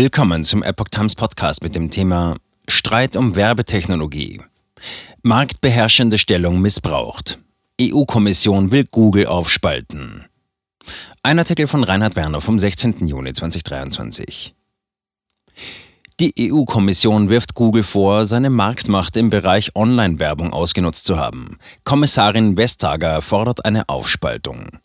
Willkommen zum Epoch Times Podcast mit dem Thema Streit um Werbetechnologie. Marktbeherrschende Stellung missbraucht. EU-Kommission will Google aufspalten. Ein Artikel von Reinhard Werner vom 16. Juni 2023. Die EU-Kommission wirft Google vor, seine Marktmacht im Bereich Online-Werbung ausgenutzt zu haben. Kommissarin Vestager fordert eine Aufspaltung.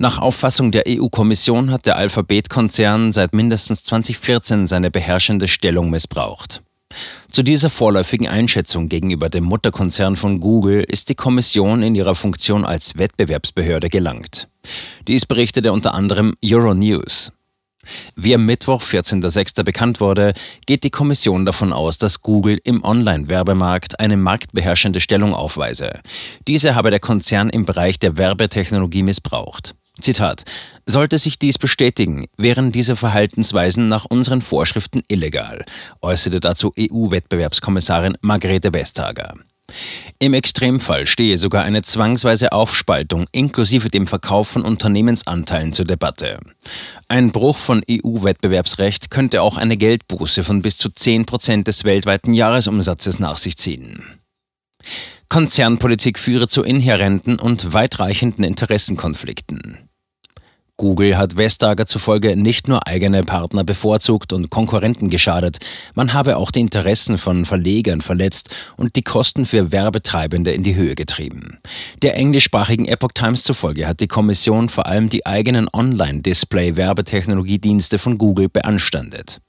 Nach Auffassung der EU-Kommission hat der Alphabet-Konzern seit mindestens 2014 seine beherrschende Stellung missbraucht. Zu dieser vorläufigen Einschätzung gegenüber dem Mutterkonzern von Google ist die Kommission in ihrer Funktion als Wettbewerbsbehörde gelangt. Dies berichtete unter anderem Euronews. Wie am Mittwoch, 14.06. bekannt wurde, geht die Kommission davon aus, dass Google im Online-Werbemarkt eine marktbeherrschende Stellung aufweise. Diese habe der Konzern im Bereich der Werbetechnologie missbraucht. Zitat. Sollte sich dies bestätigen, wären diese Verhaltensweisen nach unseren Vorschriften illegal, äußerte dazu EU-Wettbewerbskommissarin Margrethe Vestager. Im Extremfall stehe sogar eine zwangsweise Aufspaltung inklusive dem Verkauf von Unternehmensanteilen zur Debatte. Ein Bruch von EU-Wettbewerbsrecht könnte auch eine Geldbuße von bis zu 10 Prozent des weltweiten Jahresumsatzes nach sich ziehen. Konzernpolitik führe zu inhärenten und weitreichenden Interessenkonflikten. Google hat Vestager zufolge nicht nur eigene Partner bevorzugt und Konkurrenten geschadet, man habe auch die Interessen von Verlegern verletzt und die Kosten für Werbetreibende in die Höhe getrieben. Der englischsprachigen Epoch Times zufolge hat die Kommission vor allem die eigenen Online-Display-Werbetechnologiedienste von Google beanstandet.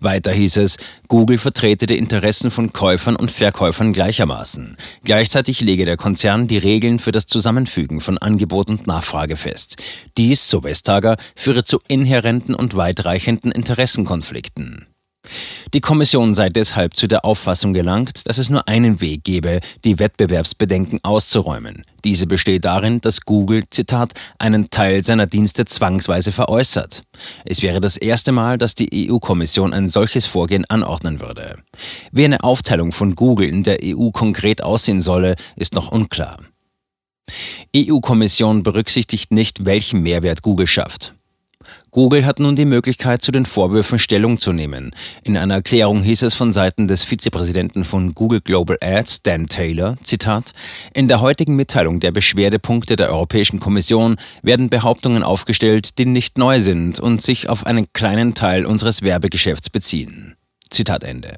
Weiter hieß es, Google vertrete die Interessen von Käufern und Verkäufern gleichermaßen. Gleichzeitig lege der Konzern die Regeln für das Zusammenfügen von Angebot und Nachfrage fest. Dies, so Vestager, führe zu inhärenten und weitreichenden Interessenkonflikten. Die Kommission sei deshalb zu der Auffassung gelangt, dass es nur einen Weg gebe, die Wettbewerbsbedenken auszuräumen. Diese besteht darin, dass Google, Zitat, einen Teil seiner Dienste zwangsweise veräußert. Es wäre das erste Mal, dass die EU-Kommission ein solches Vorgehen anordnen würde. Wie eine Aufteilung von Google in der EU konkret aussehen solle, ist noch unklar. EU-Kommission berücksichtigt nicht, welchen Mehrwert Google schafft. Google hat nun die Möglichkeit, zu den Vorwürfen Stellung zu nehmen. In einer Erklärung hieß es von Seiten des Vizepräsidenten von Google Global Ads, Dan Taylor, Zitat, In der heutigen Mitteilung der Beschwerdepunkte der Europäischen Kommission werden Behauptungen aufgestellt, die nicht neu sind und sich auf einen kleinen Teil unseres Werbegeschäfts beziehen. Zitat Ende.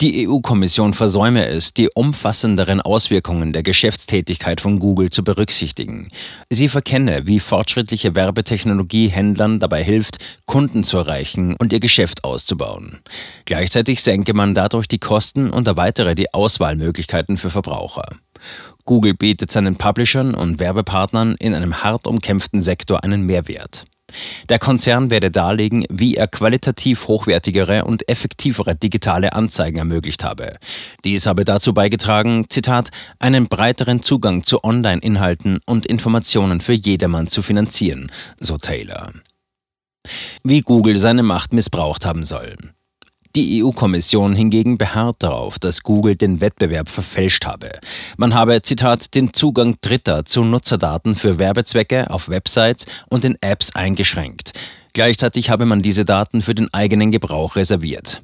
Die EU-Kommission versäume es, die umfassenderen Auswirkungen der Geschäftstätigkeit von Google zu berücksichtigen. Sie verkenne, wie fortschrittliche Werbetechnologie Händlern dabei hilft, Kunden zu erreichen und ihr Geschäft auszubauen. Gleichzeitig senke man dadurch die Kosten und erweitere die Auswahlmöglichkeiten für Verbraucher. Google bietet seinen Publishern und Werbepartnern in einem hart umkämpften Sektor einen Mehrwert. Der Konzern werde darlegen, wie er qualitativ hochwertigere und effektivere digitale Anzeigen ermöglicht habe. Dies habe dazu beigetragen, Zitat, einen breiteren Zugang zu Online-Inhalten und Informationen für jedermann zu finanzieren, so Taylor. Wie Google seine Macht missbraucht haben soll. Die EU-Kommission hingegen beharrt darauf, dass Google den Wettbewerb verfälscht habe. Man habe, Zitat, den Zugang Dritter zu Nutzerdaten für Werbezwecke auf Websites und in Apps eingeschränkt. Gleichzeitig habe man diese Daten für den eigenen Gebrauch reserviert.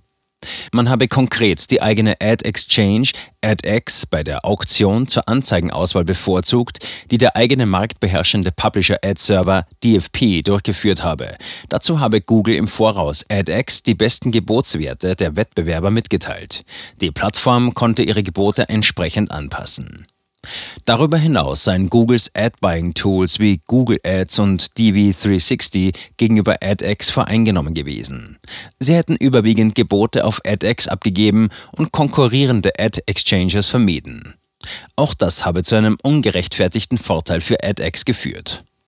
Man habe konkret die eigene Ad Exchange, AdX, bei der Auktion zur Anzeigenauswahl bevorzugt, die der eigene marktbeherrschende Publisher Ad Server DFP durchgeführt habe. Dazu habe Google im Voraus AdX die besten Gebotswerte der Wettbewerber mitgeteilt. Die Plattform konnte ihre Gebote entsprechend anpassen. Darüber hinaus seien Googles Ad-Buying-Tools wie Google Ads und DV360 gegenüber AdX voreingenommen gewesen. Sie hätten überwiegend Gebote auf AdX abgegeben und konkurrierende Ad-Exchanges vermieden. Auch das habe zu einem ungerechtfertigten Vorteil für AdX geführt.